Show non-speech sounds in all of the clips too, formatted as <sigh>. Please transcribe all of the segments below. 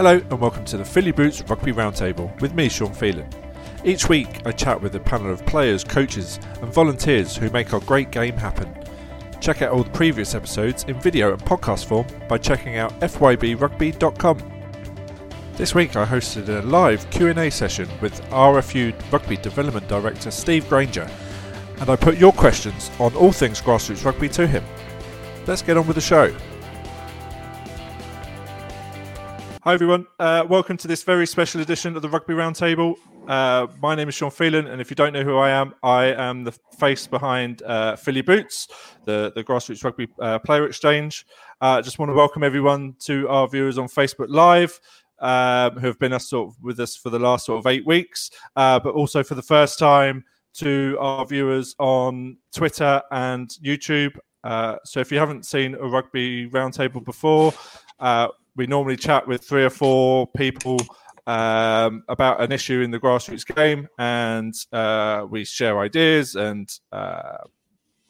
Hello and welcome to the Fill Your Boots Rugby Roundtable with me, Sean Phelan. Each week I chat with a panel of players, coaches, and volunteers who make our great game happen. Check out all the previous episodes in video and podcast form by checking out fybrugby.com. This week I hosted a live Q&A session with RFU Rugby Development Director Steve Grainger and I put your questions on all things grassroots rugby to him. Let's get on with the show. Hi, everyone. Uh, welcome to this very special edition of the Rugby Roundtable. Uh, my name is Sean Phelan, and if you don't know who I am, I am the face behind uh, Fill Your Boots, the, the grassroots rugby uh, player exchange. I uh, just want to welcome everyone to our viewers on Facebook Live. Um, who have been us sort of with us for the last sort of eight weeks, uh, but also for the first time to our viewers on Twitter and YouTube. so if you haven't seen a rugby roundtable before, we normally chat with three or four people um, about an issue in the grassroots game, and uh, we share ideas and. Uh,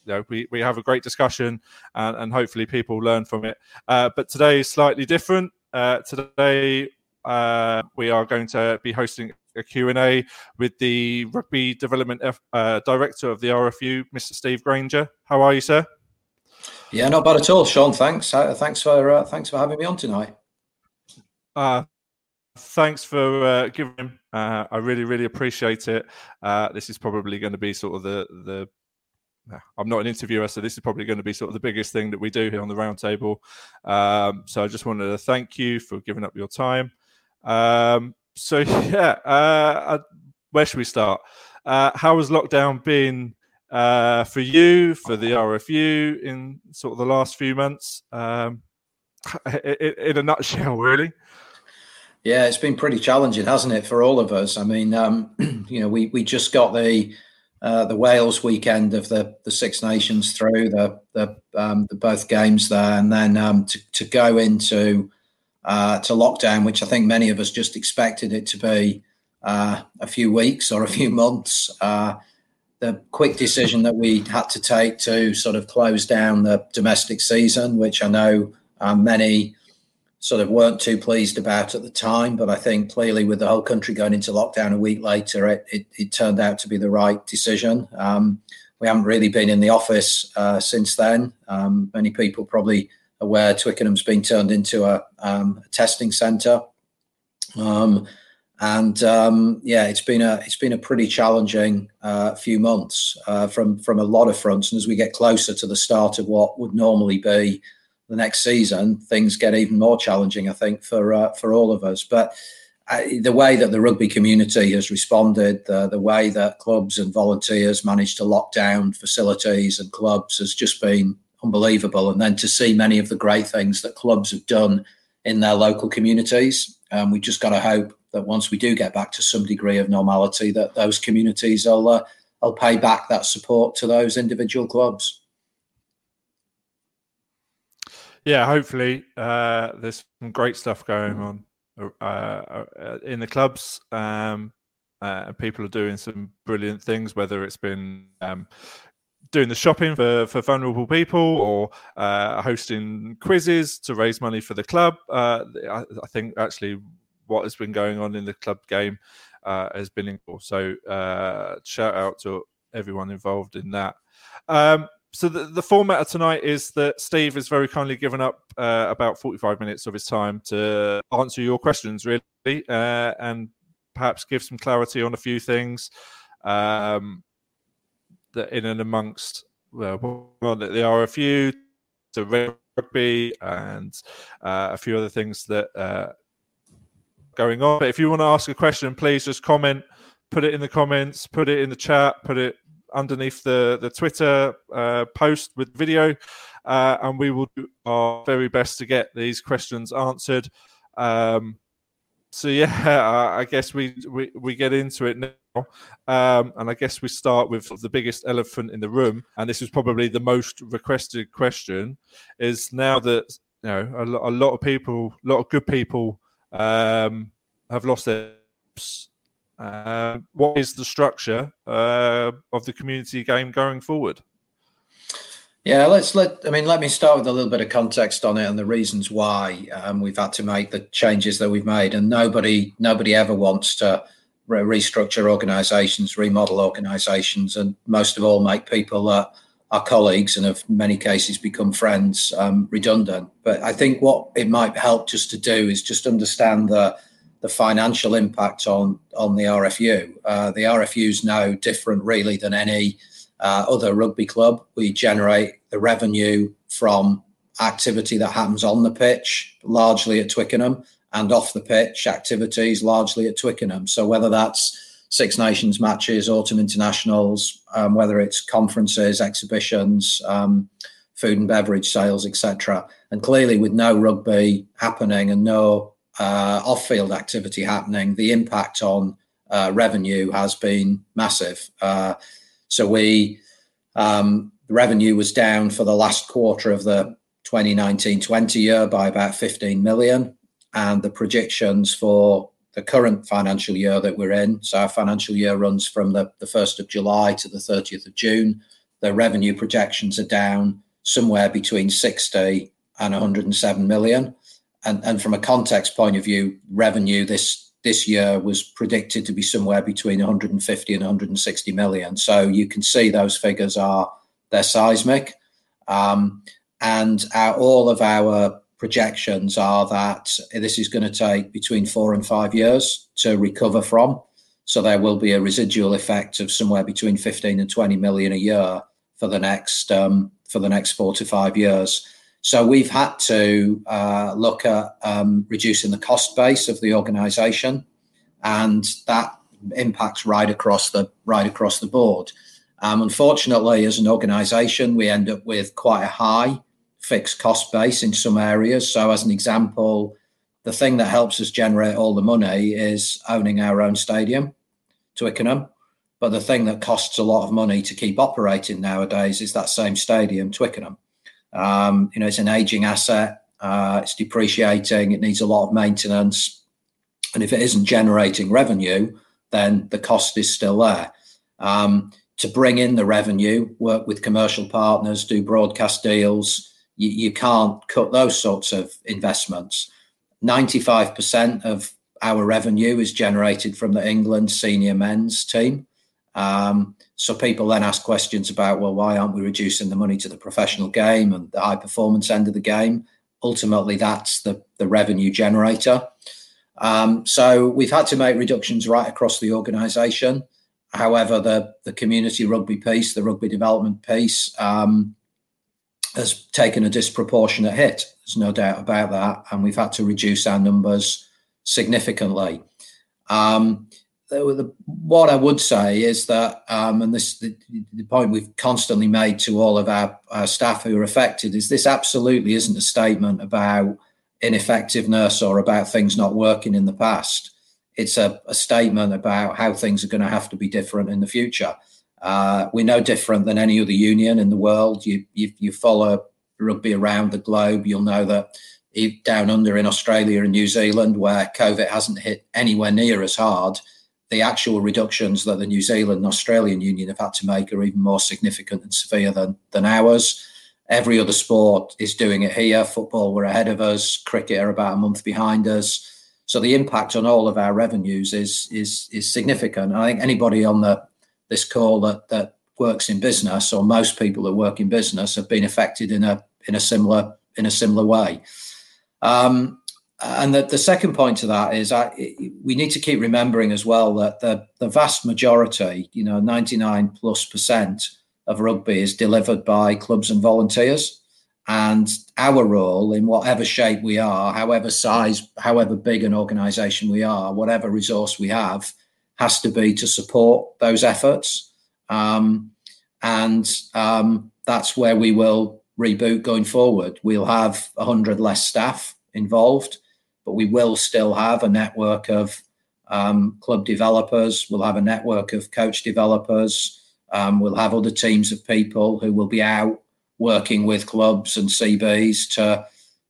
you know, we, we have a great discussion and, and hopefully people learn from it. Uh, but today is slightly different. Uh, today uh, we are going to be hosting a Q&A with the Rugby Development F, uh, Director of the RFU, Mr. Steve Grainger. How are you, sir? Yeah, not bad at all, Sean. Thanks. Thanks for thanks for having me on tonight. Uh, thanks for uh, giving. Uh, I really, really appreciate it. Uh, this is probably going to be sort of the the. I'm not an interviewer, so this is probably going to be sort of the biggest thing that we do here on the roundtable. Um, so I just wanted to thank you for giving up your time. Um, so <laughs> yeah, uh, where should we start? Uh, how has lockdown been uh, for you, for the RFU in sort of the last few months? Um, <laughs> in, in a nutshell, really. Yeah, it's been pretty challenging, hasn't it, for all of us? I mean, um, <clears throat> you know, we we just got the uh, the Wales weekend of the the Six Nations through the the, um, the both games there, and then um, to to go into uh, to lockdown, which I think many of us just expected it to be uh, a few weeks or a few months. Uh, the quick decision that we had to take to sort of close down the domestic season, which I know um, many sort of weren't too pleased about at the time. But I think clearly, with the whole country going into lockdown a week later, it, it, it turned out to be the right decision. Um, we haven't really been in the office uh, since then. Um, many people probably aware Twickenham's been turned into a, um, a testing centre. Um, and um, yeah, it's been a it's been a pretty challenging uh, few months uh, from from a lot of fronts. And as we get closer to the start of what would normally be the next season, things get even more challenging, I think, for uh, for all of us. But uh, the way that the rugby community has responded, the, way that clubs and volunteers managed to lock down facilities and clubs has just been unbelievable. And then to see many of the great things that clubs have done in their local communities, um, we just got to hope that once we do get back to some degree of normality, that those communities will uh, will pay back that support to those individual clubs yeah, hopefully uh, there's some great stuff going on uh, uh, in the clubs. Um, uh, people are doing some brilliant things, whether it's been um, doing the shopping for, for vulnerable people or uh, hosting quizzes to raise money for the club. Uh, I, I, think actually what has been going on in the club game has been incredible. So shout out to everyone involved in that. Um, so the, the format of tonight is that Steve has very kindly given up uh, about 45 minutes of his time to answer your questions, really, uh, and perhaps give some clarity on a few things um, that in and amongst well, well the RFU, to rugby, and uh, a few other things that uh, going on. But if you want to ask a question, please just comment, put it in the comments, put it in the chat, put it underneath the the Twitter uh, post with video, uh, and we will do our very best to get these questions answered. Um, so <laughs> yeah, I guess we, we we get into it now, um, and I guess we start with the biggest elephant in the room, and this is probably the most requested question: is now that you know a, a lot of people, a lot of good people um, have lost their. Uh, what is the structure uh, of the community game going forward? Yeah, let's let. I mean, let me start with a little bit of context on it and the reasons why um, we've had to make the changes that we've made. And nobody, nobody ever wants to re- restructure organisations, remodel organisations, and most of all, make people that are colleagues and have many cases become friends um, redundant. But I think what it might help just to do is just understand the the financial impact on on the RFU. Uh, the RFU is no different, really, than any uh, other rugby club. We generate the revenue from activity that happens on the pitch, largely at Twickenham, and off the pitch activities, largely at Twickenham. So whether that's Six Nations matches, autumn internationals, um, whether it's conferences, exhibitions, um, food and beverage sales, etc. And clearly, with no rugby happening and no uh, off-field activity happening, the impact on uh, revenue has been massive. Uh, so we um, revenue was down for the last quarter of the 2019-20 year by about 15 million, and the projections for the current financial year that we're in. So our financial year runs from the, the 1st of July to the 30th of June. The revenue projections are down somewhere between 60 and 107 million. And, and from a context point of view, revenue this this year was predicted to be somewhere between 150 and 160 million. So you can see those figures are they're seismic, um, and our, all of our projections are that this is going to take between four and five years to recover from. So there will be a residual effect of somewhere between 15 and 20 million a year for the next um, for the next four to five years. So we've had to uh, look at um, reducing the cost base of the organisation, and that impacts right across the right across the board. Um, unfortunately, as an organisation, we end up with quite a high fixed cost base in some areas. So, as an example, the thing that helps us generate all the money is owning our own stadium, Twickenham. But the thing that costs a lot of money to keep operating nowadays is that same stadium, Twickenham. Um, you know, it's an aging asset. Uh, it's depreciating. It needs a lot of maintenance, and if it isn't generating revenue, then the cost is still there. Um, to bring in the revenue, work with commercial partners, do broadcast deals, you, you can't cut those sorts of investments. Ninety-five percent of our revenue is generated from the England senior men's team. Um, so people then ask questions about, well, why aren't we reducing the money to the professional game and the high performance end of the game? Ultimately, that's the, the revenue generator. Um, so we've had to make reductions right across the organisation. However, the, the community rugby piece, the rugby development piece, um, has taken a disproportionate hit. There's no doubt about that. And we've had to reduce our numbers significantly. Um, the, what I would say is that, um, and this the, the, point we've constantly made to all of our, our, staff who are affected is this absolutely isn't a statement about ineffectiveness or about things not working in the past. It's a, a statement about how things are going to have to be different in the future. Uh, we're no different than any other union in the world. You, you, you follow rugby around the globe, you'll know that down under in Australia and New Zealand, where COVID hasn't hit anywhere near as hard, the actual reductions that the New Zealand and Australian Union have had to make are even more significant and severe than, than ours. Every other sport is doing it here. Football, we're ahead of us. Cricket are about a month behind us. So the impact on all of our revenues is is is significant. I think anybody on the this call that that works in business, or most people that work in business, have been affected in a in a similar in a similar way. Um, and the, the second point to that is I, we need to keep remembering as well that the, the vast majority, you know, 99 plus percent of rugby is delivered by clubs and volunteers. And our role in whatever shape we are, however size, however big an organization we are, whatever resource we have, has to be to support those efforts. Um, and um, that's where we will reboot going forward. We'll have 100 less staff involved but we will still have a network of um, club developers. We'll have a network of coach developers. Um, we'll have other teams of people who will be out working with clubs and CBs to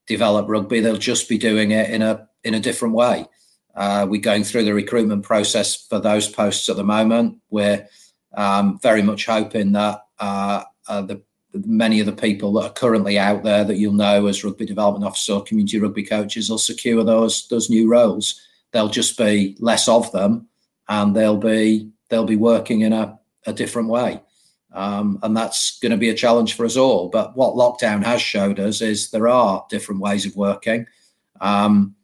develop rugby. They'll just be doing it in a in a different way. Uh, we're going through the recruitment process for those posts at the moment. We're um, very much hoping that uh, uh, the many of the people that are currently out there that you'll know as rugby development officer or community rugby coaches will secure those those new roles. There'll just be less of them, and they'll be they'll be working in a, a different way. Um, and that's going to be a challenge for us all. But what lockdown has showed us is there are different ways of working. Um,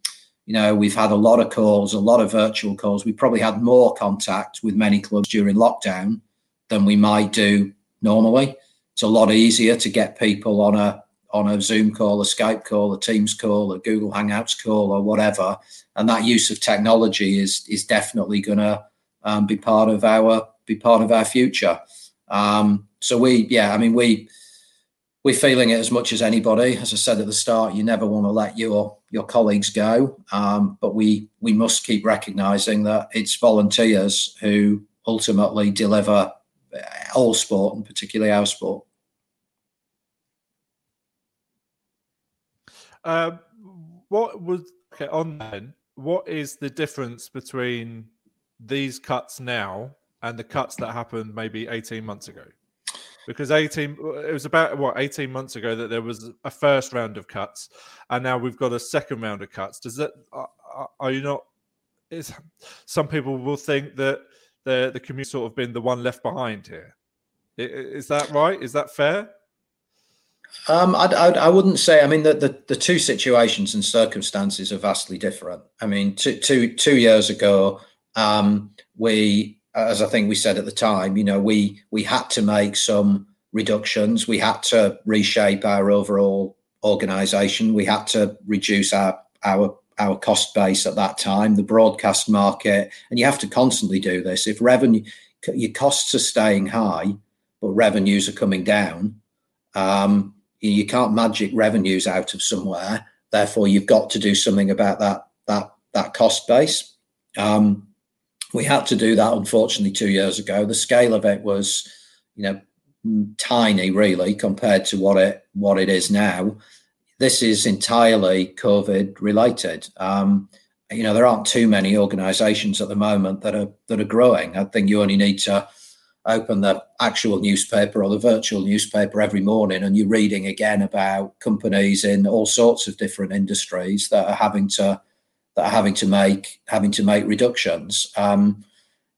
you know, we've had a lot of calls, a lot of virtual calls. We probably had more contact with many clubs during lockdown than we might do normally. It's a lot easier to get people on a on a Zoom call, a Skype call, a Teams call, a Google Hangouts call, or whatever. And that use of technology is is definitely going to um, be part of our be part of our future. Um, so we, yeah, I mean, we we're feeling it as much as anybody. As I said at the start, you never want to let your your colleagues go, um, but we we must keep recognising that it's volunteers who ultimately deliver all sport, and particularly our sport. Uh, what was okay on then? What is the difference between these cuts now and the cuts that happened maybe 18 months ago? Because 18, it was about what 18 months ago that there was a first round of cuts, and now we've got a second round of cuts. Does that are you not? Is some people will think that the the community sort of been the one left behind here? Is that right? Is that fair? Um, I, I, I, wouldn't say. I mean, the, the, the two situations and circumstances are vastly different. I mean, two, two, two years ago, um, we, as I think we said at the time, you know, we we had to make some reductions. We had to reshape our overall organisation. We had to reduce our our our cost base at that time, the broadcast market, and you have to constantly do this. If revenue, your costs are staying high, but revenues are coming down. Um, you can't magic revenues out of somewhere. Therefore, you've got to do something about that that that cost base. Um, we had to do that, unfortunately, two years ago. The scale of it was, you know, tiny, really, compared to what it what it is now. This is entirely COVID related. Um, you know, there aren't too many organisations at the moment that are that are growing. I think you only need to open the actual newspaper or the virtual newspaper every morning and you're reading again about companies in all sorts of different industries that are having to that are having to make having to make reductions. Um,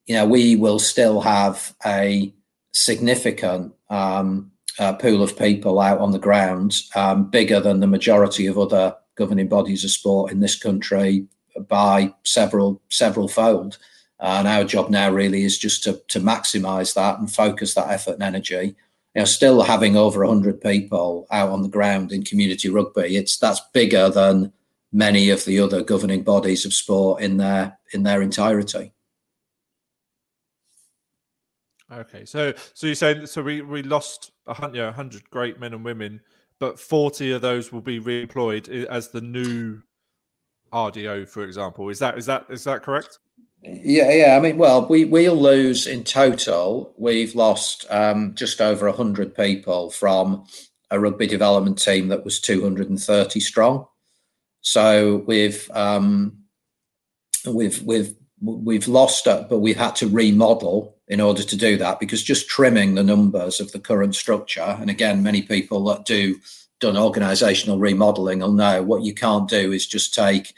you know we will still have a significant um, uh, pool of people out on the ground um, bigger than the majority of other governing bodies of sport in this country by several several fold and our job now really is just to, to maximize that and focus that effort and energy. You know, still having over 100 people out on the ground in community rugby, it's that's bigger than many of the other governing bodies of sport in their in their entirety. Okay, so so you're saying so we we lost a hundred, you know, 100 great men and women, but 40 of those will be reemployed as the new RDO, for example. Is that is that is that correct? Yeah, yeah. I mean, well, we we'll lose in total. We've lost um, just over hundred people from a rugby development team that was two hundred and thirty strong. So we've um, we've we've we've lost it, but we've had to remodel in order to do that because just trimming the numbers of the current structure, and again, many people that do done organisational remodeling will know what you can't do is just take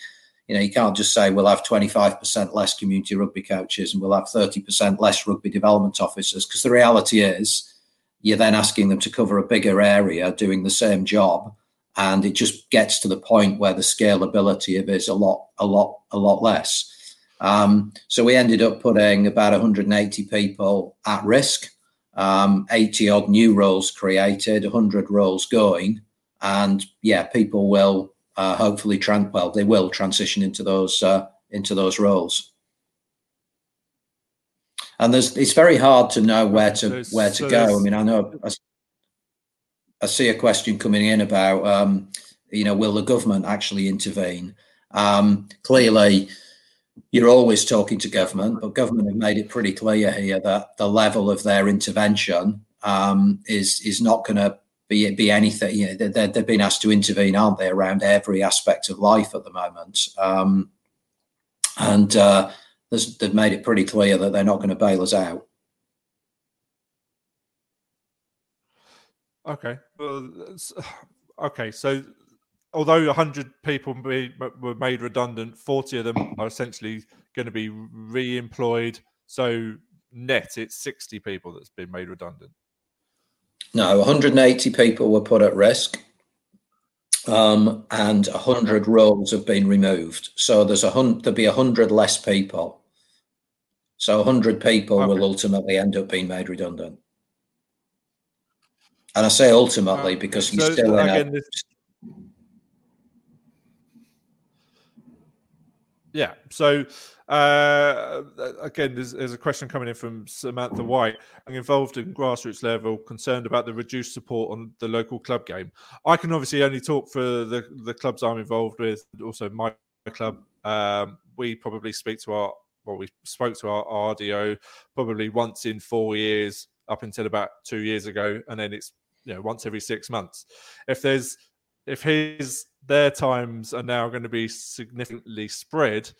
you know, you can't just say we'll have 25% less community rugby coaches and we'll have 30% less rugby development officers. Because the reality is you're then asking them to cover a bigger area doing the same job and it just gets to the point where the scalability of it is a lot a lot a lot less. Um, so we ended up putting about 180 people at risk um, 80 odd new roles created 100 roles going and yeah people will uh, hopefully, tran- well, they will transition into those uh, into those roles. And there's it's very hard to know where to where to so go. I mean, I know I, I, see a question coming in about um, you know will the government actually intervene? Um, clearly, you're always talking to government, but government have made it pretty clear here that the level of their intervention um, is is not going to be be anything. You know, they, they've been asked to intervene, aren't they, around every aspect of life at the moment, um, and uh, they've made it pretty clear that they're not going to bail us out. Okay. Well, <sighs> okay. So, although 100 people were made redundant, 40 of them are essentially going to be re-employed. So, net, it's 60 people that's been made redundant. No, 180 people were put at risk, um, and 100 roles have been removed. So there's a hundred. There'll be 100 less people. So 100 people okay. will ultimately end up being made redundant. And I say ultimately because you're still in a. This... Yeah. So uh, again, there's, there's, a question coming in from Samantha White. I'm involved in grassroots level, concerned about the reduced support on the local club game. I can obviously only talk for the, the clubs I'm involved with, also my club. Um, we probably speak to our, well, we spoke to our RDO probably once in four years up until about two years ago, and then it's you know once every six months. If there's if his their times are now going to be significantly spread,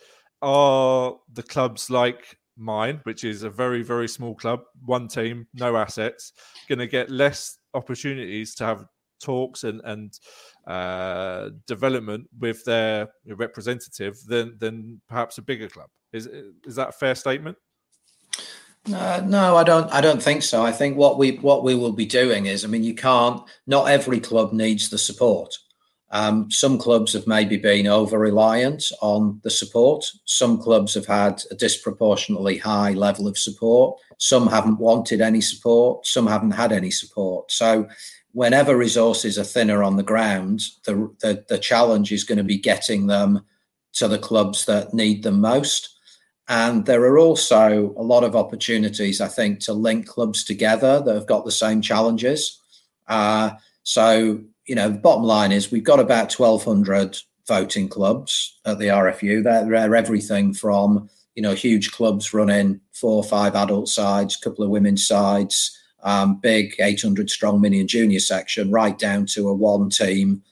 are the clubs like mine, which is a very very small club, one team, no assets, going to get less opportunities to have talks and and uh, development with their representative than than perhaps a bigger club. Is is that a fair statement? Uh, no, I don't. I don't think so. I think what we what we will be doing is, I mean, you can't. Not every club needs the support. Um, some clubs have maybe been over reliant on the support. Some clubs have had a disproportionately high level of support. Some haven't wanted any support. Some haven't had any support. So, whenever resources are thinner on the ground, the the, the challenge is going to be getting them to the clubs that need them most. And there are also a lot of opportunities, I think, to link clubs together that have got the same challenges. Uh, so, you know, the bottom line is we've got about 1,200 voting clubs at the RFU. They're, they're everything from, you know, huge clubs running four or five adult sides, a couple of women's sides, um, big 800 strong mini and junior section, right down to a one team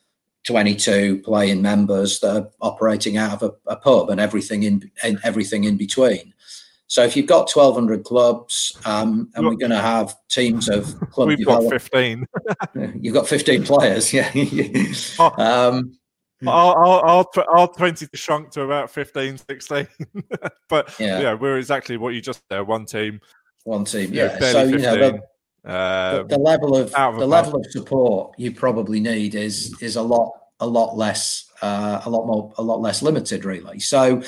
22 playing members that are operating out of a, a pub and everything in and everything in between. So if you've got 1,200 clubs, um, and we're going to have teams of club We've got 15. <laughs> you've got 15 players, <laughs> yeah. Oh, um, our, our, our, 20 shrunk to about 15, 16. <laughs> but yeah. yeah, we're exactly what you just said, one team. One team, yeah. so, you know, the, the, the, level of the level of support you probably need is is a lot a lot less uh, a lot more a lot less limited really. So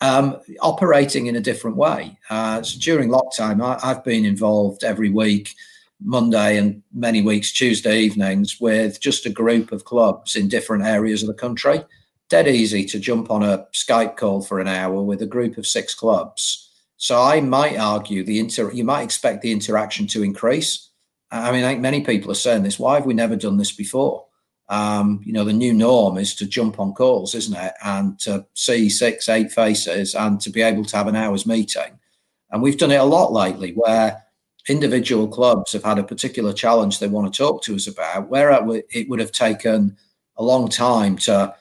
um, operating in a different way. Uh, so during lockdown, I, have been involved every week, Monday and many weeks Tuesday evenings, with just a group of clubs in different areas of the country. Dead easy to jump on a Skype call for an hour with a group of six clubs. So I might argue the inter you might expect the interaction to increase. I mean, I think many people are saying this. Why have we never done this before? Um, you know, the new norm is to jump on calls, isn't it? And to see six, eight faces and to be able to have an hour's meeting. And we've done it a lot lately where individual clubs have had a particular challenge they want to talk to us about, where it would have taken a long time to,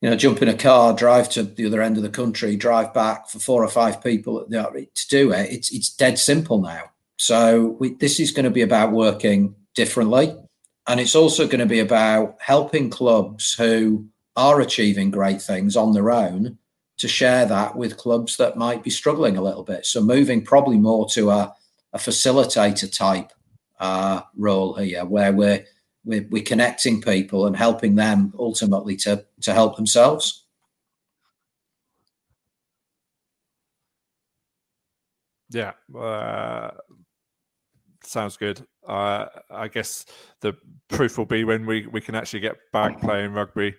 you know, jump in a car, drive to the other end of the country, drive back for four or five people to do it. It's, it's dead simple now. So we, this is going to be about working differently and it's also going to be about helping clubs who are achieving great things on their own to share that with clubs that might be struggling a little bit. So moving probably more to a, a facilitator type uh, role here, where we're, we're we're connecting people and helping them ultimately to to help themselves. Yeah, uh, sounds good. Uh, I guess the proof will be when we, we can actually get back playing rugby.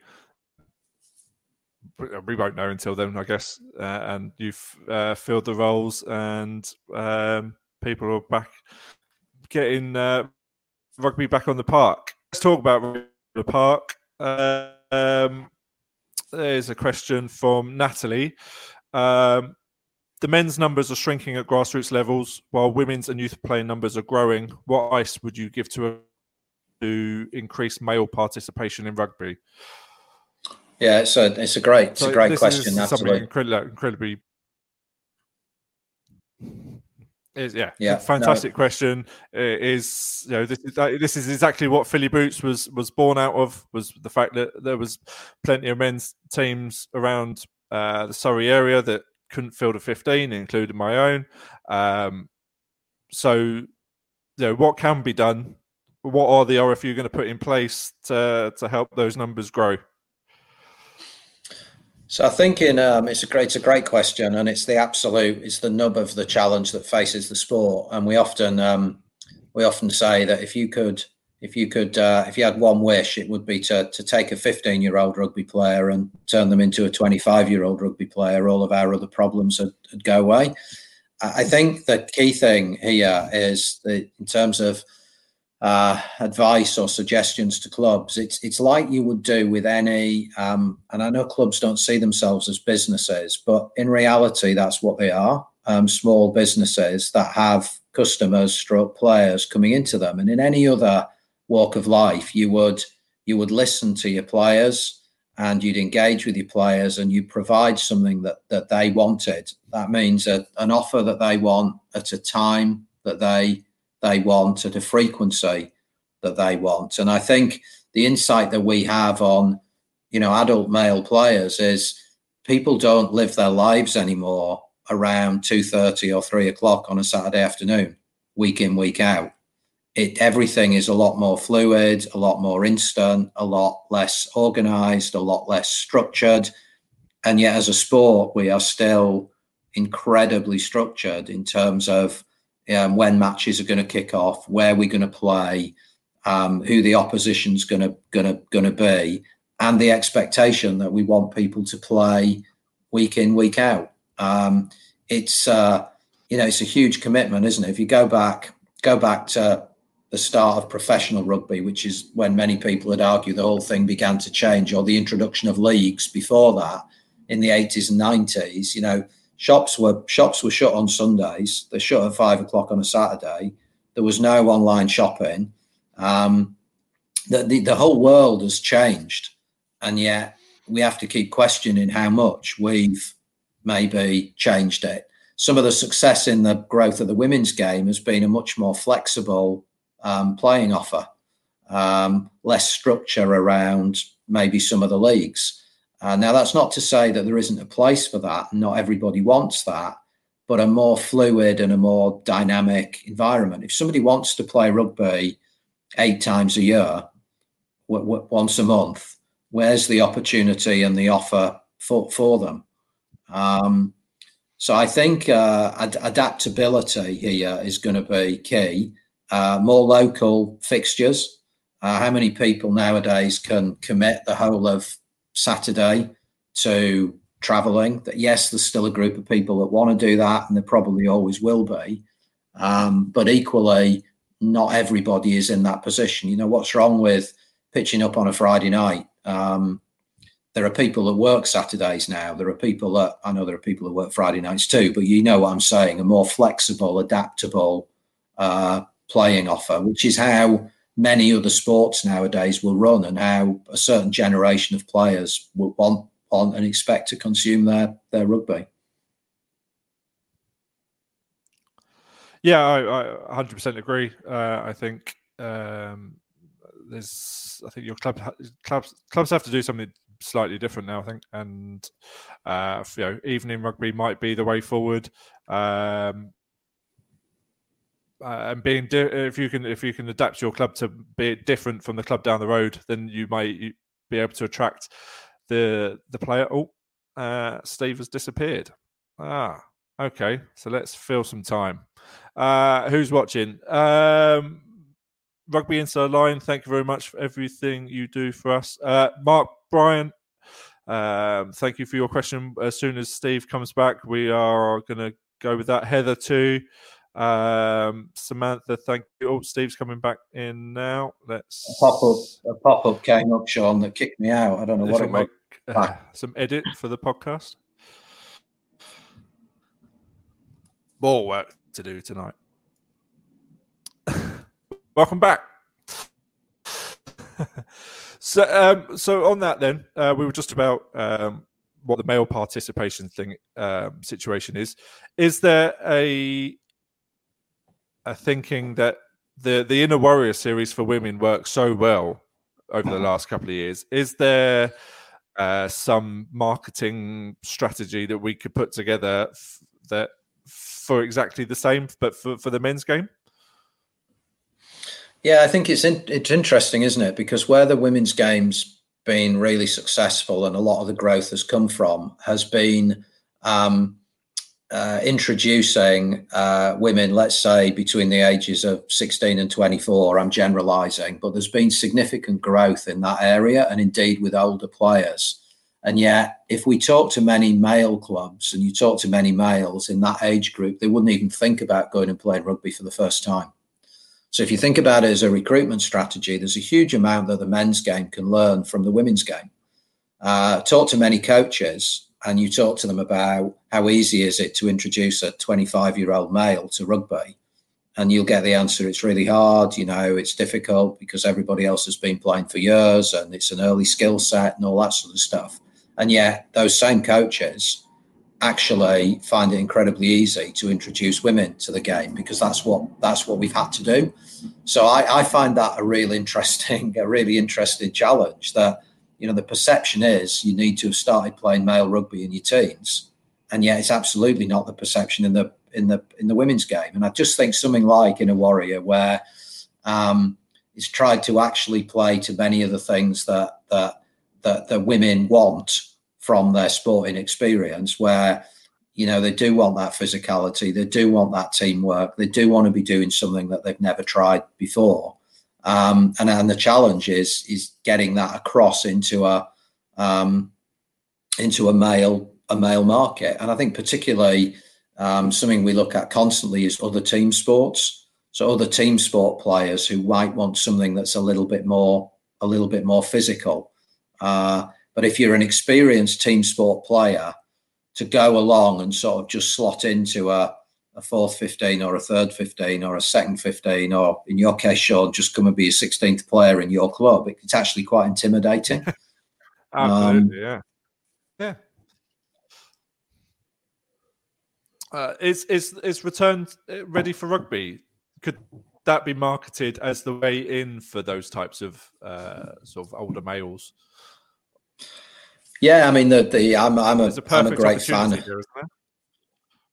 We won't know until then, I guess. Uh, and you've uh, filled the roles, and um, people are back getting uh, rugby back on the park. Let's talk about the park. Um, there's a question from Natalie. Um, the men's numbers are shrinking at grassroots levels, while women's and youth playing numbers are growing. What ice would you give to to increase male participation in rugby? Yeah, it's a it's a great it's so a great question. Natalie. incredibly, incredibly is yeah, yeah, fantastic no. question. It is you know this is this is exactly what Fill Your Boots was was born out of was the fact that there was plenty of men's teams around uh, the Surrey area that couldn't field a 15, including my own. Um, so, you know, what can be done? What are the RFU going to put in place to to help those numbers grow? So I think in um, it's a great it's a great question, and it's the absolute it's the nub of the challenge that faces the sport. And we often um, we often say that if you could if you could uh, if you had one wish, it would be to to take a 15 year old rugby player and turn them into a 25 year old rugby player. All of our other problems would, would go away. I think the key thing here is that in terms of uh, advice or suggestions to clubs. It's it's like you would do with any, um, and I know clubs don't see themselves as businesses, but in reality, that's what they are. Um, small businesses that have customers, stroke players coming into them, and in any other walk of life, you would you would listen to your players and you'd engage with your players and you provide something that that they wanted. That means a, an offer that they want at a time that they they want at a frequency that they want. And I think the insight that we have on, you know, adult male players is people don't live their lives anymore around 2.30 or 3 o'clock on a Saturday afternoon, week in, week out. It, everything is a lot more fluid, a lot more instant, a lot less organized, a lot less structured. And yet, as a sport, we are still incredibly structured in terms of um, when matches are going to kick off, where we're going to play, um, who the opposition's going to going to going to be, and the expectation that we want people to play week in week out. Um, it's uh, you know it's a huge commitment, isn't it? If you go back go back to the start of professional rugby, which is when many people would argue the whole thing began to change, or the introduction of leagues before that in the 80s and 90s, you know, shops were shops were shut on Sundays. They shut at five o'clock on a Saturday. There was no online shopping. Um, the, the, the whole world has changed, and yet we have to keep questioning how much we've maybe changed it. Some of the success in the growth of the women's game has been a much more flexible um, playing offer, um, less structure around maybe some of the leagues. Uh, now, that's not to say that there isn't a place for that. Not everybody wants that, but a more fluid and a more dynamic environment. If somebody wants to play rugby eight times a year, w- w- once a month, where's the opportunity and the offer for, for them? Um, so I think uh, ad- adaptability here is going to be key. Uh, more local fixtures. Uh, how many people nowadays can commit the whole of Saturday to traveling. That yes, there's still a group of people that want to do that, and there probably always will be. Um, but equally, not everybody is in that position. You know what's wrong with pitching up on a Friday night? Um, there are people that work Saturdays now. There are people that I know there are people that work Friday nights too. But you know what I'm saying? A more flexible, adaptable uh, playing offer, which is how many other sports nowadays will run and how a certain generation of players will want, want and expect to consume their, their rugby. Yeah, I, I 100% agree. Uh, I think um, there's, I think your club clubs clubs have to do something slightly different now. I think, and uh, you know, evening rugby might be the way forward. Um, uh, and being di- if you can if you can adapt your club to be different from the club down the road, then you might be able to attract the the player. Oh, uh, Steve has disappeared. Ah, okay. So let's fill some time. Uh, who's watching? Um, Rugby Inside Line. Thank you very much for everything you do for us. Uh, Mark Bryan. Um, thank you for your question. As soon as Steve comes back, we are going to go with that. Heather too. Um, Samantha, thank you. Oh, Steve's coming back in now. Let's a pop up. A pop up came up, Sean, that kicked me out. I don't know what it, make, uh, <laughs> some edit for the podcast. More work to do tonight. <laughs> Welcome back. <laughs> so, um, so on that, then uh, we were just about um, what the male participation thing um, situation is. Is there a a thinking that the the Inner Warrior series for women works so well over the last couple of years? Is there uh, some marketing strategy that we could put together f- that for exactly the same, but for, for the men's game? Yeah, I think it's in, it's interesting, isn't it? Because where the women's game's been really successful and a lot of the growth has come from has been um, uh, introducing uh, women, let's say between the ages of 16 and 24. I'm generalizing, but there's been significant growth in that area and indeed with older players. And yet, if we talk to many male clubs and you talk to many males in that age group, they wouldn't even think about going and playing rugby for the first time. So if you think about it as a recruitment strategy, there's a huge amount that the men's game can learn from the women's game. Uh, talk to many coaches, and you talk to them about how easy is it to introduce a 25 year old male to rugby, and you'll get the answer: it's really hard. You know, it's difficult because everybody else has been playing for years, and it's an early skill set and all that sort of stuff. And yet, those same coaches actually find it incredibly easy to introduce women to the game because that's what that's what we've had to do. So I, I find that a real interesting, <laughs> a really interesting challenge. That you know the perception is you need to have started playing male rugby in your teens, and yet it's absolutely not the perception in the in the in the women's game. And I just think something like Inner Warrior, where um, it's tried to actually play to many of the things that that that the women want from their sporting experience where you know they do want that physicality they do want that teamwork they do want to be doing something that they've never tried before um, and and the challenge is is getting that across into a um, into a male a male market. And i think particularly um, something we look at constantly is other team sports. So other team sport players who might want something that's a little bit more a little bit more physical. Uh, but if you're an experienced team sport player, to go along and sort of just slot into a, a fourth 15 or a third 15 or a second 15, or in your case, Sean, just come and be a 16th player in your club, it's actually quite intimidating. <laughs> Absolutely, um, yeah. Yeah. Uh, is is is returned uh, ready for rugby? Could that be marketed as the way in for those types of uh, sort of older males? Yeah, I mean the, the I'm I'm a, a I'm a great fan. Here,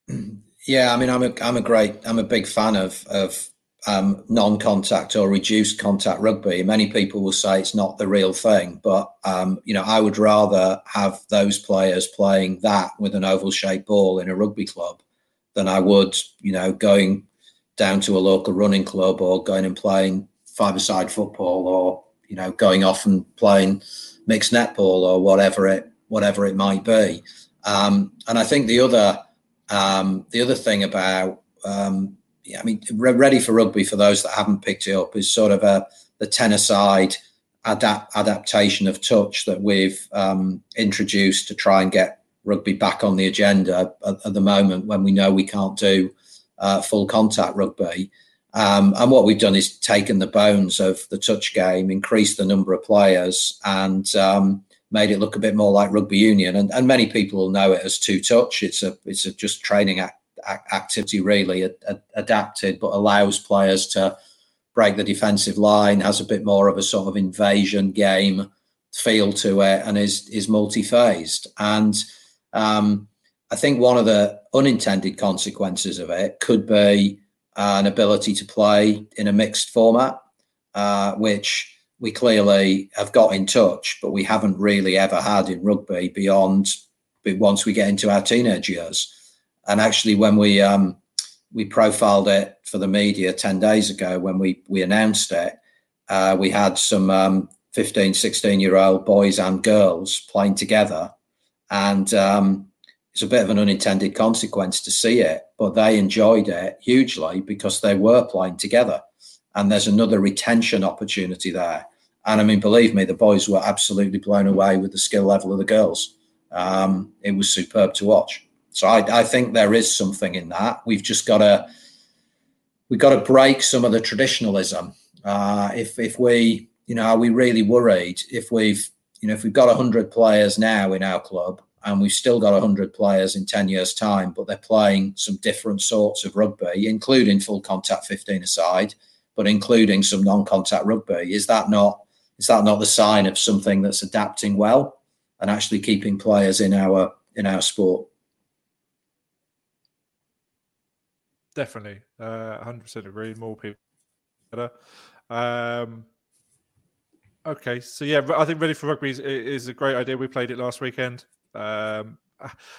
<clears throat> yeah, I mean I'm a I'm a great I'm a big fan of of um, non-contact or reduced contact rugby. Many people will say it's not the real thing, but um, you know I would rather have those players playing that with an oval-shaped ball in a rugby club than I would you know going down to a local running club or going and playing five-a-side football or you know going off and playing mixed netball or whatever it whatever it might be. Um, and I think the other um, the other thing about um, yeah, I mean, ready for rugby for those that haven't picked it up is sort of a the ten-a-side adapt, adaptation of touch that we've um, introduced to try and get rugby back on the agenda at, at the moment when we know we can't do uh, full contact rugby. Um, and what we've done is taken the bones of the touch game, increased the number of players, and um, made it look a bit more like rugby union. And, and many people will know it as two touch. It's a it's a just training act, activity, really a, a, adapted, but allows players to break the defensive line. Has a bit more of a sort of invasion game feel to it, and is is multi phased. And um, I think one of the unintended consequences of it could be an ability to play in a mixed format, uh, which we clearly have got in touch, but we haven't really ever had in rugby beyond once we get into our teenage years. And actually, when we um, we profiled it for the media 10 days ago, when we, we announced it, uh, we had some um, 15, 16 year old boys and girls playing together. And um, it's a bit of an unintended consequence to see it, but they enjoyed it hugely because they were playing together. And there's another retention opportunity there. And I mean, believe me, the boys were absolutely blown away with the skill level of the girls. Um, it was superb to watch. So I, I think there is something in that. We've just got to we've got to break some of the traditionalism. Uh, if if we you know are we really worried if we've you know if we've got hundred players now in our club and we've still got 100 players in 10 years' time, but they're playing some different sorts of rugby, including full contact 15 aside, but including some non-contact rugby. Is that not is that not the sign of something that's adapting well and actually keeping players in our in our sport? Definitely, uh, 100% agree. More people better. Um, okay, so yeah, I think ready for rugby is, is a great idea. We played it last weekend. Um,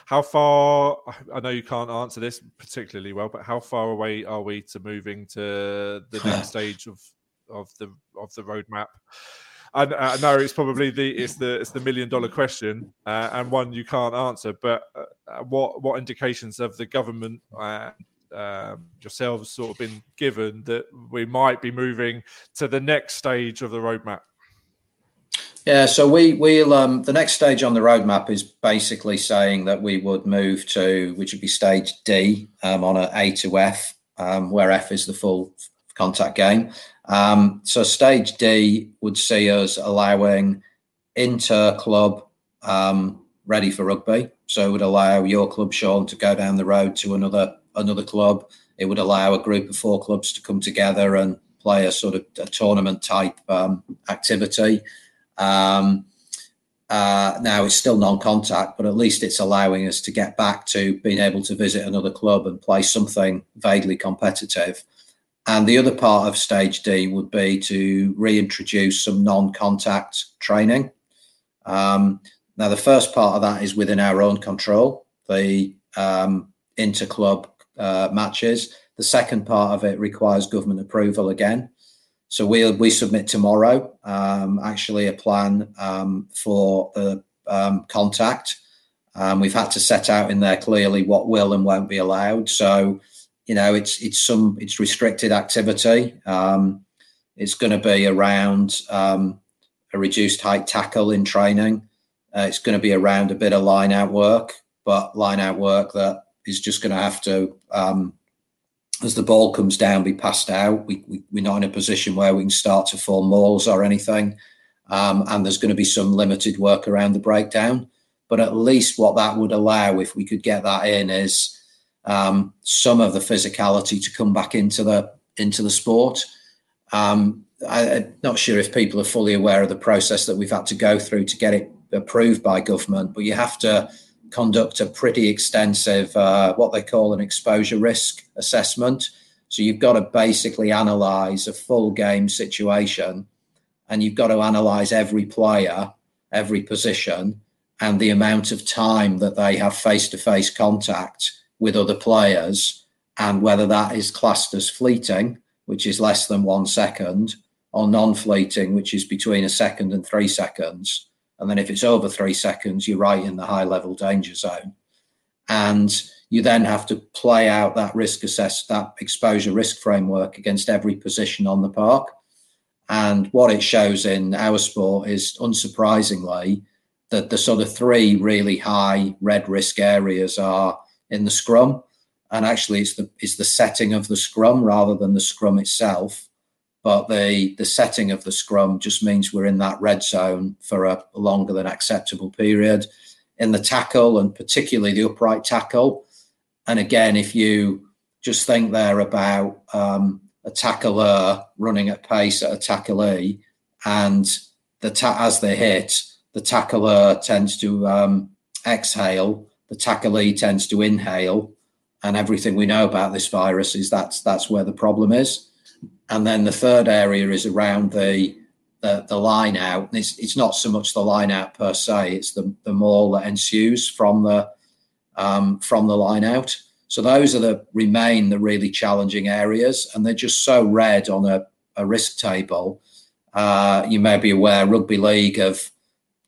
how far? I know you can't answer this particularly well, but how far away are we to moving to the next <sighs> stage of of the of the roadmap? I, I know it's probably the it's the it's the million dollar question uh, and one you can't answer. But uh, what what indications have the government uh, um, yourselves sort of been given that we might be moving to the next stage of the roadmap? Yeah, so we we'll um, the next stage on the roadmap is basically saying that we would move to which would be stage D um, on a A to F, um, where F is the full contact game. Um, so stage D would see us allowing inter club um, ready for rugby. So it would allow your club, Sean, to go down the road to another another club. It would allow a group of four clubs to come together and play a sort of a tournament type um, activity. Um, uh, now it's still non-contact, but at least it's allowing us to get back to being able to visit another club and play something vaguely competitive. And the other part of stage D would be to reintroduce some non-contact training. Um, now the first part of that is within our own control, the um, inter-club uh, matches. The second part of it requires government approval again. So we we submit tomorrow um, actually a plan um, for the um, contact. Um, we've had to set out in there clearly what will and won't be allowed. So you know it's it's some it's restricted activity. Um, it's going to be around um, a reduced height tackle in training. Uh, it's going to be around a bit of line out work, but line out work that is just going to have to as the ball comes down, be passed out. We, we, are not in a position where we can start to form mauls or anything. Um, and there's going to be some limited work around the breakdown. But at least what that would allow, if we could get that in, is um, some of the physicality to come back into the into the sport. Um, I, am not sure if people are fully aware of the process that we've had to go through to get it approved by government, but you have to conduct a pretty extensive, uh, what they call an exposure risk assessment. So you've got to basically analyze a full game situation and you've got to analyze every player, every position, and the amount of time that they have face to face contact with other players, and whether that is classed as fleeting, which is less than one second, or non fleeting, which is between a second and three seconds and then if it's over three seconds, you're right in the high level danger zone. And you then have to play out that risk assess, that exposure risk framework against every position on the park. And what it shows in our sport is unsurprisingly that the sort of three really high red risk areas are in the scrum. And actually it's the it's the setting of the scrum rather than the scrum itself but the the setting of the scrum just means we're in that red zone for a longer than acceptable period. In the tackle and particularly the upright tackle and again if you just think there about um, a tackler running at pace at a tacklee and the ta- as they hit the tackler tends to um, exhale the tacklee tends to inhale and everything we know about this virus is that's that's where the problem is and then the third area is around the the, the line out. It's, it's not so much the line out per se; it's the the maul that ensues from the um, from the line out. So those are the remain the really challenging areas, and they're just so red on a, a risk table. Uh, you may be aware rugby league have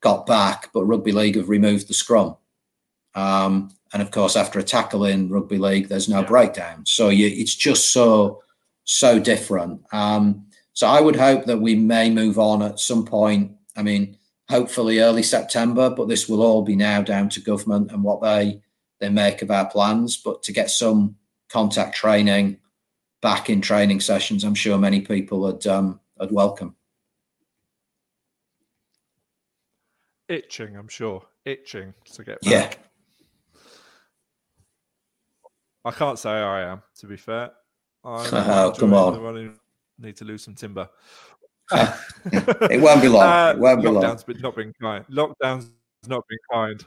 got back, but rugby league have removed the scrum. Um, and of course, after a tackle in rugby league, there's no breakdown. So you, it's just so so different. Um, So I would hope that we may move on at some point. I mean, hopefully early September, but this will all be now down to government and what they they make of our plans. But to get some contact training back in training sessions, I'm sure many people would um, would welcome. Itching, I'm sure. Itching to get back. Yeah. I can't say I am, to be fair. <laughs> oh, come on. Need to lose some timber. <laughs> it won't be long. Uh, it won't be lockdown's long. not been kind. Lockdown's not been kind.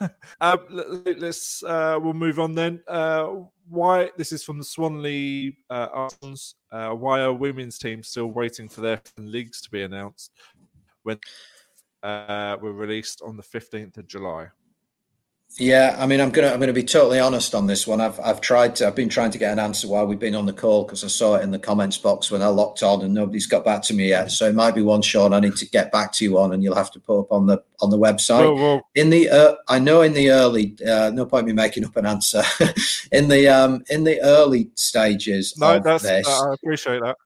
<laughs> uh, let's uh, we'll move on then. Uh, why this is from the Swanley uh, Arsenals. Uh, why are women's teams still waiting for their leagues to be announced when uh, were released on the fifteenth of July? Yeah, I mean, I'm gonna I'm gonna be totally honest on this one. I've I've tried to I've been trying to get an answer while we've been on the call because I saw it in the comments box when I locked on and nobody's got back to me yet. So it might be one, Sean. I need to get back to you on, and you'll have to put up on the on the website. Whoa, whoa. In the uh, I know in the early uh, no point me making up an answer <laughs> in the um in the early stages. No, that's this, uh, I appreciate that.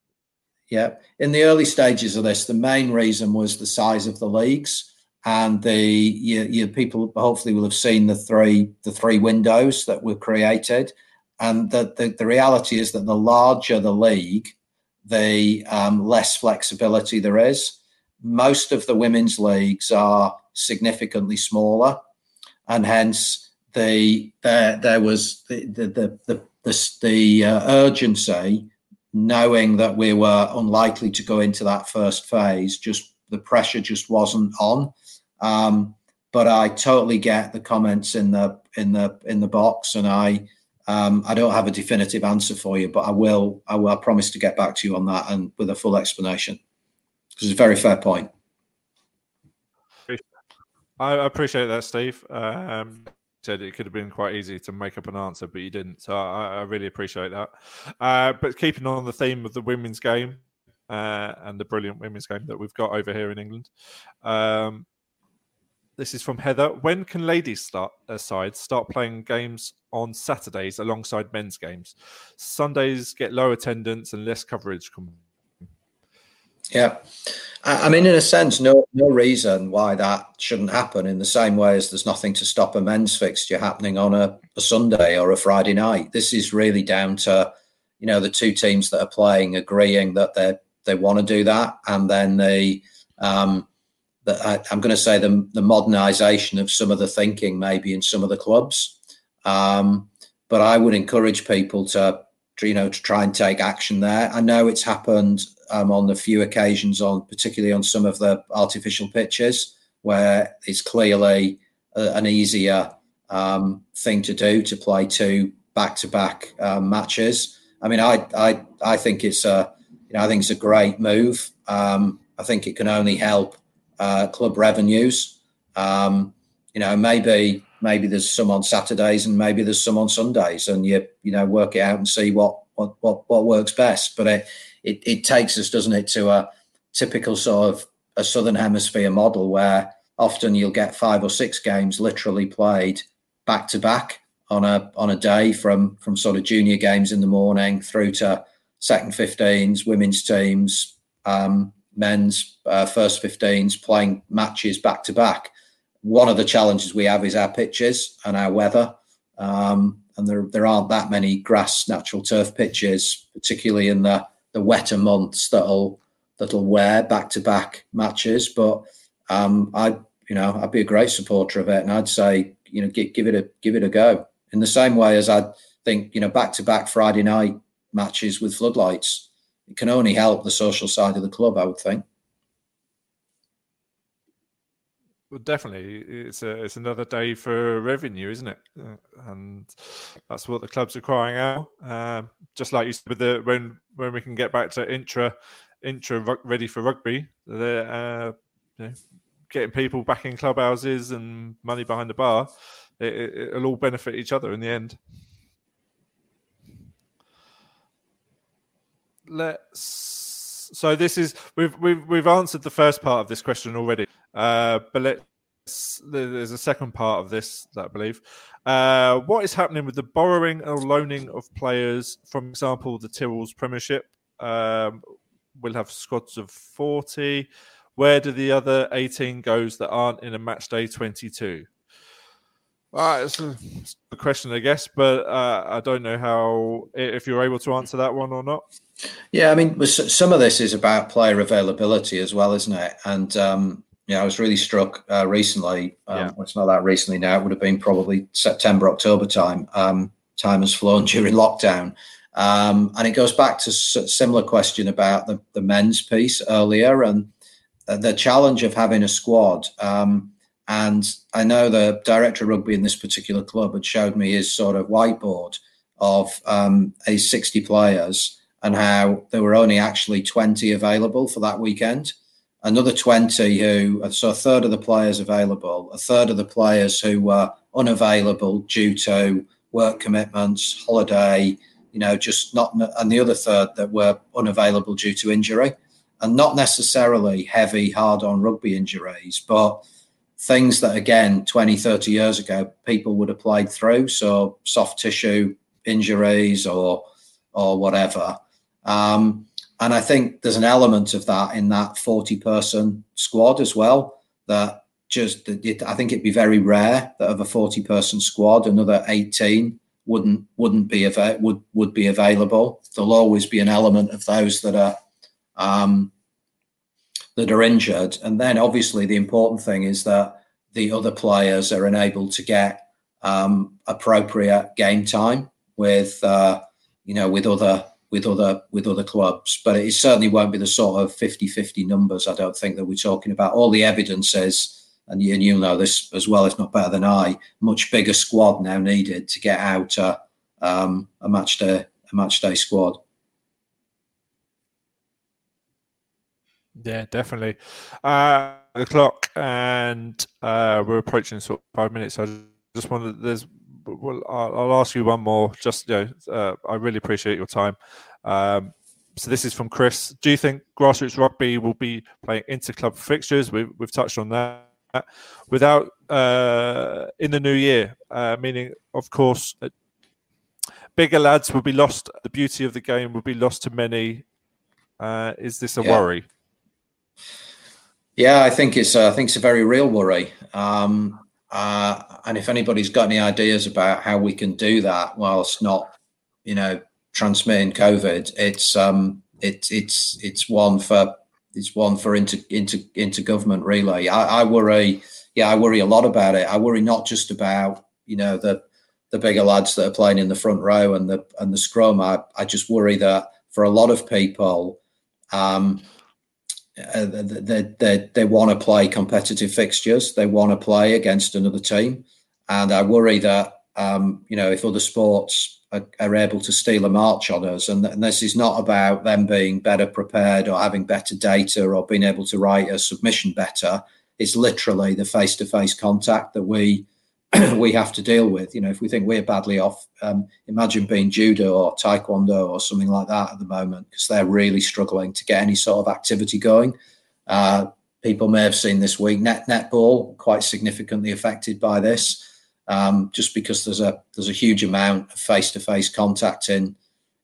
Yeah, in the early stages of this, the main reason was the size of the leagues and the you, you, people hopefully will have seen the three the three windows that were created. And the, the, the reality is that the larger the league the um, less flexibility there is. Most of the women's leagues are significantly smaller and hence the there, there was the the the, the, the, the uh, urgency knowing that we were unlikely to go into that first phase just the pressure just wasn't on um, but I totally get the comments in the in the in the box, and I um, I don't have a definitive answer for you, but I will I will I promise to get back to you on that and with a full explanation because it's a very fair point. I appreciate that, Steve. Um, said it could have been quite easy to make up an answer, but you didn't. So I, I really appreciate that. Uh, but keeping on the theme of the women's game uh, and the brilliant women's game that we've got over here in England, um, this is from Heather. When can ladies start aside start playing games on Saturdays alongside men's games? Sundays get low attendance and less coverage. Yeah, I mean, in a sense, no no reason why that shouldn't happen. In the same way as there's nothing to stop a men's fixture happening on a, a Sunday or a Friday night. This is really down to you know the two teams that are playing agreeing that they they want to do that, and then the um, that I, am going to say the, the modernisation of some of the thinking maybe in some of the clubs. Um, but I would encourage people to, you know, to try and take action there. I know it's happened um, on the few occasions on, particularly on some of the artificial pitches, where it's clearly a, an easier um, thing to do to play two back-to-back um, matches. I mean, I, I, I think it's a, you know, I think it's a great move. Um, I think it can only help uh, club revenues. Um, you know, maybe maybe there's some on Saturdays and maybe there's some on Sundays, and you you know work it out and see what what what, what works best. But it, it it takes us, doesn't it, to a typical sort of a southern hemisphere model where often you'll get five or six games literally played back to back on a on a day from from sort of junior games in the morning through to second 15s women's teams um, men's uh, first 15s playing matches back to back. One of the challenges we have is our pitches and our weather. Um, and there, there aren't that many grass natural turf pitches, particularly in the, the wetter months that'll that'll wear back to back matches. But um, I, you know, I'd be a great supporter of it, and I'd say, you know, give, give it a give it a go. In the same way as I think, you know, back to back Friday night matches with floodlights it can only help the social side of the club, I would think. Well, definitely, it's a, it's another day for revenue, isn't it? Uh, and that's what the clubs are crying out. Um, just like you said, with the when when we can get back to intra intra ready for rugby, they're uh, you know, getting people back in clubhouses and money behind the bar. It, it'll all benefit each other in the end. Let's. So this is we've we've we've answered the first part of this question already, uh, but let's. There's a second part of this that I believe. Uh, what is happening with the borrowing or loaning of players? For example, the Tyrrell's Premiership. Um, we'll have squads of 40. Where do the other 18 goes that aren't in a match day 22? Uh, it's, a, it's a question, I guess, but uh, I don't know how if you're able to answer that one or not. Yeah, I mean, some of this is about player availability as well, isn't it? And um, yeah, I was really struck uh, recently. Um, yeah. Well, it's not that recently now. It would have been probably September, October time. Um, time has flown <laughs> during lockdown. Um, and it goes back to a similar question about the, the men's piece earlier and uh, the challenge of having a squad. Um, and I know the director of rugby in this particular club had showed me his sort of whiteboard of um, his 60 players and how there were only actually 20 available for that weekend. Another 20 who, so a third of the players available, a third of the players who were unavailable due to work commitments, holiday, you know, just not, and the other third that were unavailable due to injury. And not necessarily heavy, hard on rugby injuries, but things that, again, 20, 30 years ago, people would have played through. So soft tissue injuries or, or whatever. Um, and I think there's an element of that in that 40 person squad as well. That just, I think it'd be very rare that of a 40 person squad, another 18 wouldn't wouldn't be av- would would be available. There'll always be an element of those that are um, that are injured, and then obviously the important thing is that the other players are enabled to get um, appropriate game time with uh, you know with other with other with other clubs. But it certainly won't be the sort of 50-50 numbers. I don't think that we're talking about. All the evidence is, and, you, and you'll know this as well, if not better than I, much bigger squad now needed to get out a, um, a match day a match day squad. Yeah, definitely. Uh, the clock, and uh, we're approaching sort of five minutes. I just wanted there's well, I'll, I'll, ask you one more. Just you know, uh, I really appreciate your time. Um, so this is from Chris. Do you think grassroots rugby will be playing inter-club fixtures? We've, we've touched on that. Without uh, in the new year, uh, meaning of course, uh, bigger lads will be lost. The beauty of the game will be lost to many. Uh, is this a yeah. worry? Yeah, I think it's. I think it's a very real worry. Um, uh, and if anybody's got any ideas about how we can do that whilst not, you know, transmitting COVID, it's um, it's it's it's one for it's one for inter inter intergovernment really. I, I worry, yeah, I worry a lot about it. I worry not just about you know the the bigger lads that are playing in the front row and the and the scrum. I, I just worry that for a lot of people, um, uh, they, they, they want to play competitive fixtures. They want to play against another team. And I worry that, um, you know, if other sports are, are, able to steal a march on us, and, and, this is not about them being better prepared or having better data or being able to write a submission better. It's literally the face to face contact that we <clears throat> we have to deal with. You know, if we think we're badly off, um, imagine being judo or taekwondo or something like that at the moment because they're really struggling to get any sort of activity going. Uh, people may have seen this week net netball quite significantly affected by this, um, just because there's a there's a huge amount of face to face contact in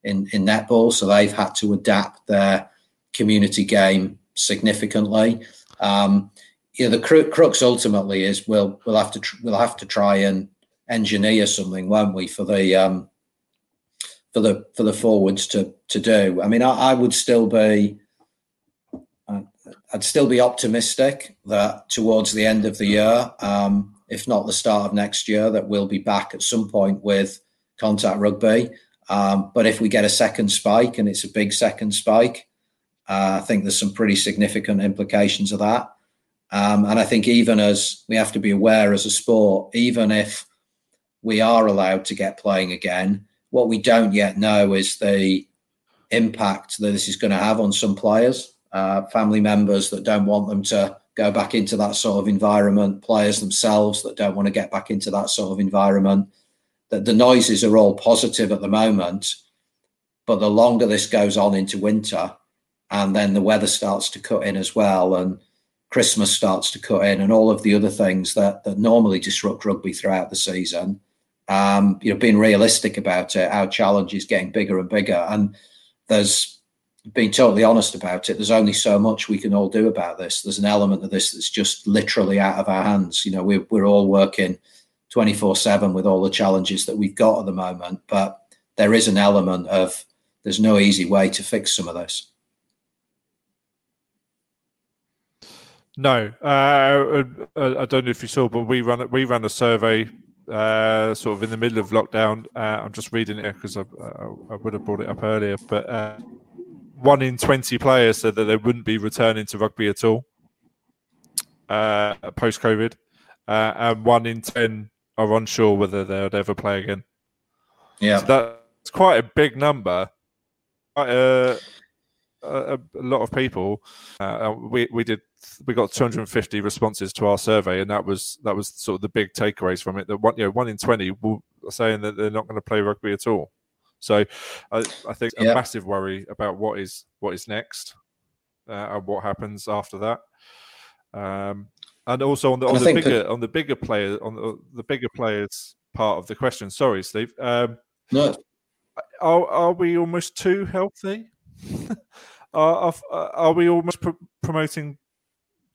in in netball, so they've had to adapt their community game significantly. Um, know, the crux ultimately is we'll we'll have to tr- we'll have to try and engineer something, won't we, for the um, for the for the forwards to to do. I mean, I, I would still be I'd still be optimistic that towards the end of the year, um, if not the start of next year, that we'll be back at some point with contact rugby. Um, but if we get a second spike and it's a big second spike, uh, I think there's some pretty significant implications of that. Um, and I think even as we have to be aware as a sport, even if we are allowed to get playing again, what we don't yet know is the impact that this is going to have on some players, uh, family members that don't want them to go back into that sort of environment, players themselves that don't want to get back into that sort of environment. That the noises are all positive at the moment, but the longer this goes on into winter, and then the weather starts to cut in as well, and Christmas starts to cut in, and all of the other things that that normally disrupt rugby throughout the season. Um, you know, being realistic about it, our challenge is getting bigger and bigger, and there's being totally honest about it, there's only so much we can all do about this. There's an element of this that's just literally out of our hands. You know, we're, we're all working 24 7 with all the challenges that we've got at the moment, but there is an element of there's no easy way to fix some of this. No, uh, I don't know if you saw, but we ran we ran a survey uh, sort of in the middle of lockdown. Uh, I'm just reading it because I, I, I, would have brought it up earlier, but uh, one in 20 players said that they wouldn't be returning to rugby at all uh, post COVID, uh, and one in 10 are unsure whether they would ever play again. Yeah. So that's quite a big number. Quite a, a, a lot of people. Uh, we, we did we got 250 responses to our survey, and that was that was sort of the big takeaways from it. That one, you know, one in 20 will saying that they're not going to play rugby at all. So I, I think a massive worry about what is what is next uh, and what happens after that. Um, and also on the, on the bigger that... on the bigger player on the, the, bigger players part of the question. Sorry, Steve. Um, no, are are we almost too healthy? <laughs> are, are, are we almost pr- promoting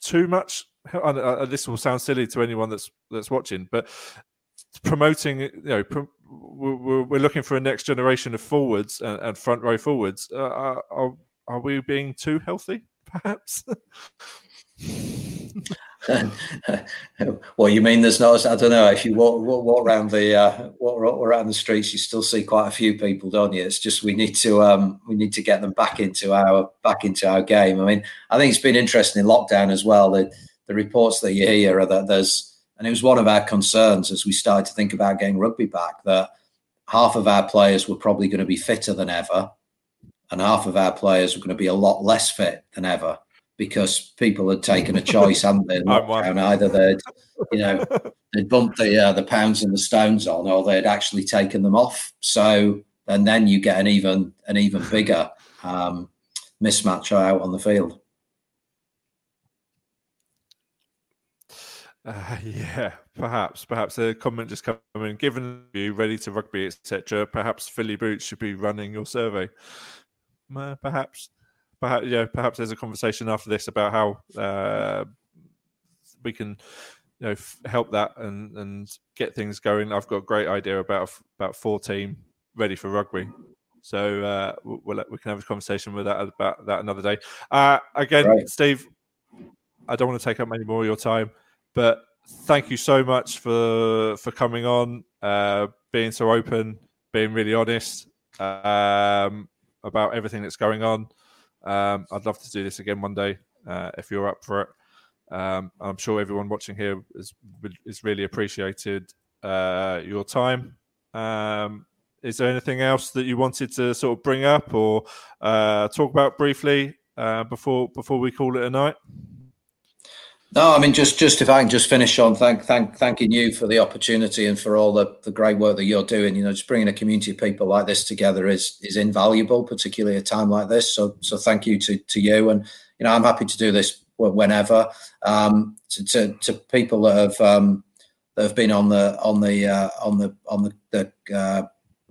too much? And, this will sound silly to anyone that's that's watching, but promoting you know we're, we're looking for a next generation of forwards and, and front row forwards. Uh, are, are we being too healthy, perhaps? <laughs> <laughs> well, you mean there's not? I don't know. If you walk walk, walk around the uh, walk, walk, around the streets, you still see quite a few people, don't you? It's just we need to um, we need to get them back into our back into our game. I mean, I think it's been interesting in lockdown as well. The the reports that you hear are that there's and it was one of our concerns as we started to think about getting rugby back that half of our players were probably going to be fitter than ever, and half of our players were going to be a lot less fit than ever because people had taken a choice, hadn't they? And <laughs> either they'd, you know, <laughs> they'd bumped the uh, the pounds and the stones on, or they'd actually taken them off. So, and then you get an even an even bigger um, mismatch out on the field. Uh, yeah, perhaps, perhaps a comment just coming. Given you ready to rugby, etc., perhaps Fill Your Boots should be running your survey. Uh, perhaps, perhaps, yeah, perhaps there's a conversation after this about how uh, we can, you know, f- help that and and get things going. I've got a great idea about about four team ready for rugby. So uh, we'll, we can have a conversation with that about that another day. Uh, again, right. Steve, I don't want to take up any more of your time. But thank you so much for for coming on, uh, being so open, being really honest um, about everything that's going on. Um, I'd love to do this again one day uh, if you're up for it. Um, I'm sure everyone watching here is is really appreciated uh, your time. Um, is there anything else that you wanted to sort of bring up or uh, talk about briefly uh, before before we call it a night? No, I mean just just if I can just finish on thank thank thanking you for the opportunity and for all the, the great work that you're doing. You know, just bringing a community of people like this together is is invaluable, particularly at a time like this. So so thank you to to you, and you know I'm happy to do this whenever. Um, to, to, to people that have um, that have been on the on the uh, on the on the, the uh,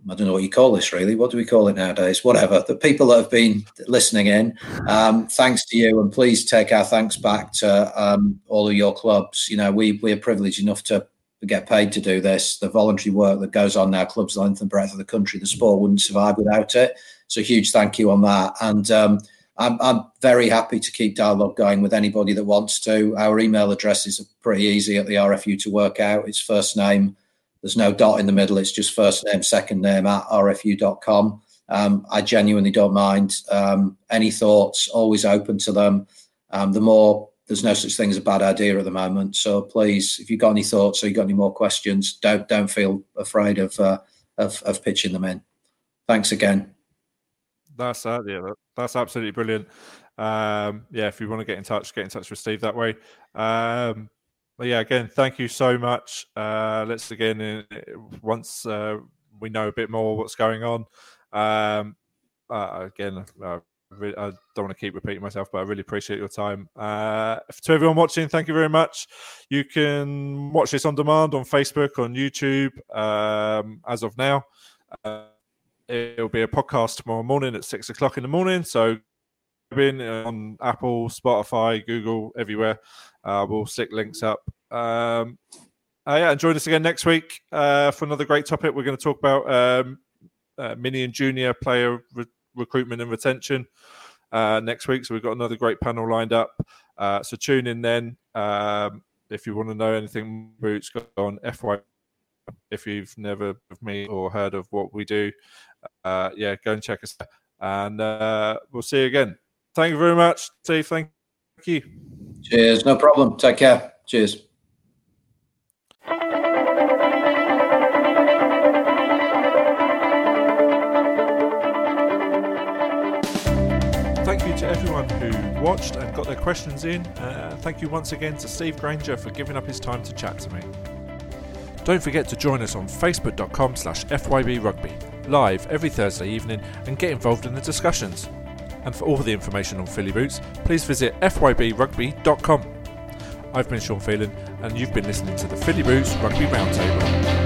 I don't know what you call this really. What do we call it nowadays? Whatever. The people that have been listening in, um, thanks to you, and please take our thanks back to um, all of your clubs. You know, we we are privileged enough to get paid to do this. The voluntary work that goes on now, clubs length and breadth of the country, the sport wouldn't survive without it. So huge thank you on that. And um, I'm, I'm very happy to keep dialogue going with anybody that wants to. Our email addresses are pretty easy at the RFU to work out. It's first name there's no dot in the middle. It's just first name, second name at rfu.com. Um, I genuinely don't mind. Um, any thoughts, always open to them. Um, the more there's no such thing as a bad idea at the moment. So please, if you've got any thoughts or you've got any more questions, don't don't feel afraid of uh, of, of pitching them in. Thanks again. That's uh, yeah, that's absolutely brilliant. Um, yeah, if you want to get in touch, get in touch with Steve that way. Um, but yeah, again, thank you so much. Uh, let's again, uh, once uh, we know a bit more what's going on, um, uh, again, uh, I don't want to keep repeating myself, but I really appreciate your time. Uh, to everyone watching, thank you very much. You can watch this on demand on Facebook, on YouTube, um, as of now. It'll be a podcast tomorrow morning at six o'clock in the morning. So in on Apple, Spotify, Google, everywhere. Uh, we'll stick links up. Um, uh, yeah, and join us again next week uh, for another great topic. We're going to talk about um, uh, mini and junior player re- recruitment and retention uh, next week. So we've got another great panel lined up. Uh, so tune in then. Um, if you want to know anything, Roots go on FY. If you've never of me or heard of what we do, uh, yeah, go and check us out. And we'll see you again. Thank you very much, Steve. Thank you. Cheers. No problem. Take care. Cheers. Thank you to everyone who watched and got their questions in. Uh, thank you once again to Steve Grainger for giving up his time to chat to me. Don't forget to join us on facebook.com slash FYB Rugby live every Thursday evening and get involved in the discussions. And for all the information on Fill Your Boots, please visit fybrugby.com. I've been Sean Phelan, and you've been listening to the Fill Your Boots Rugby Roundtable.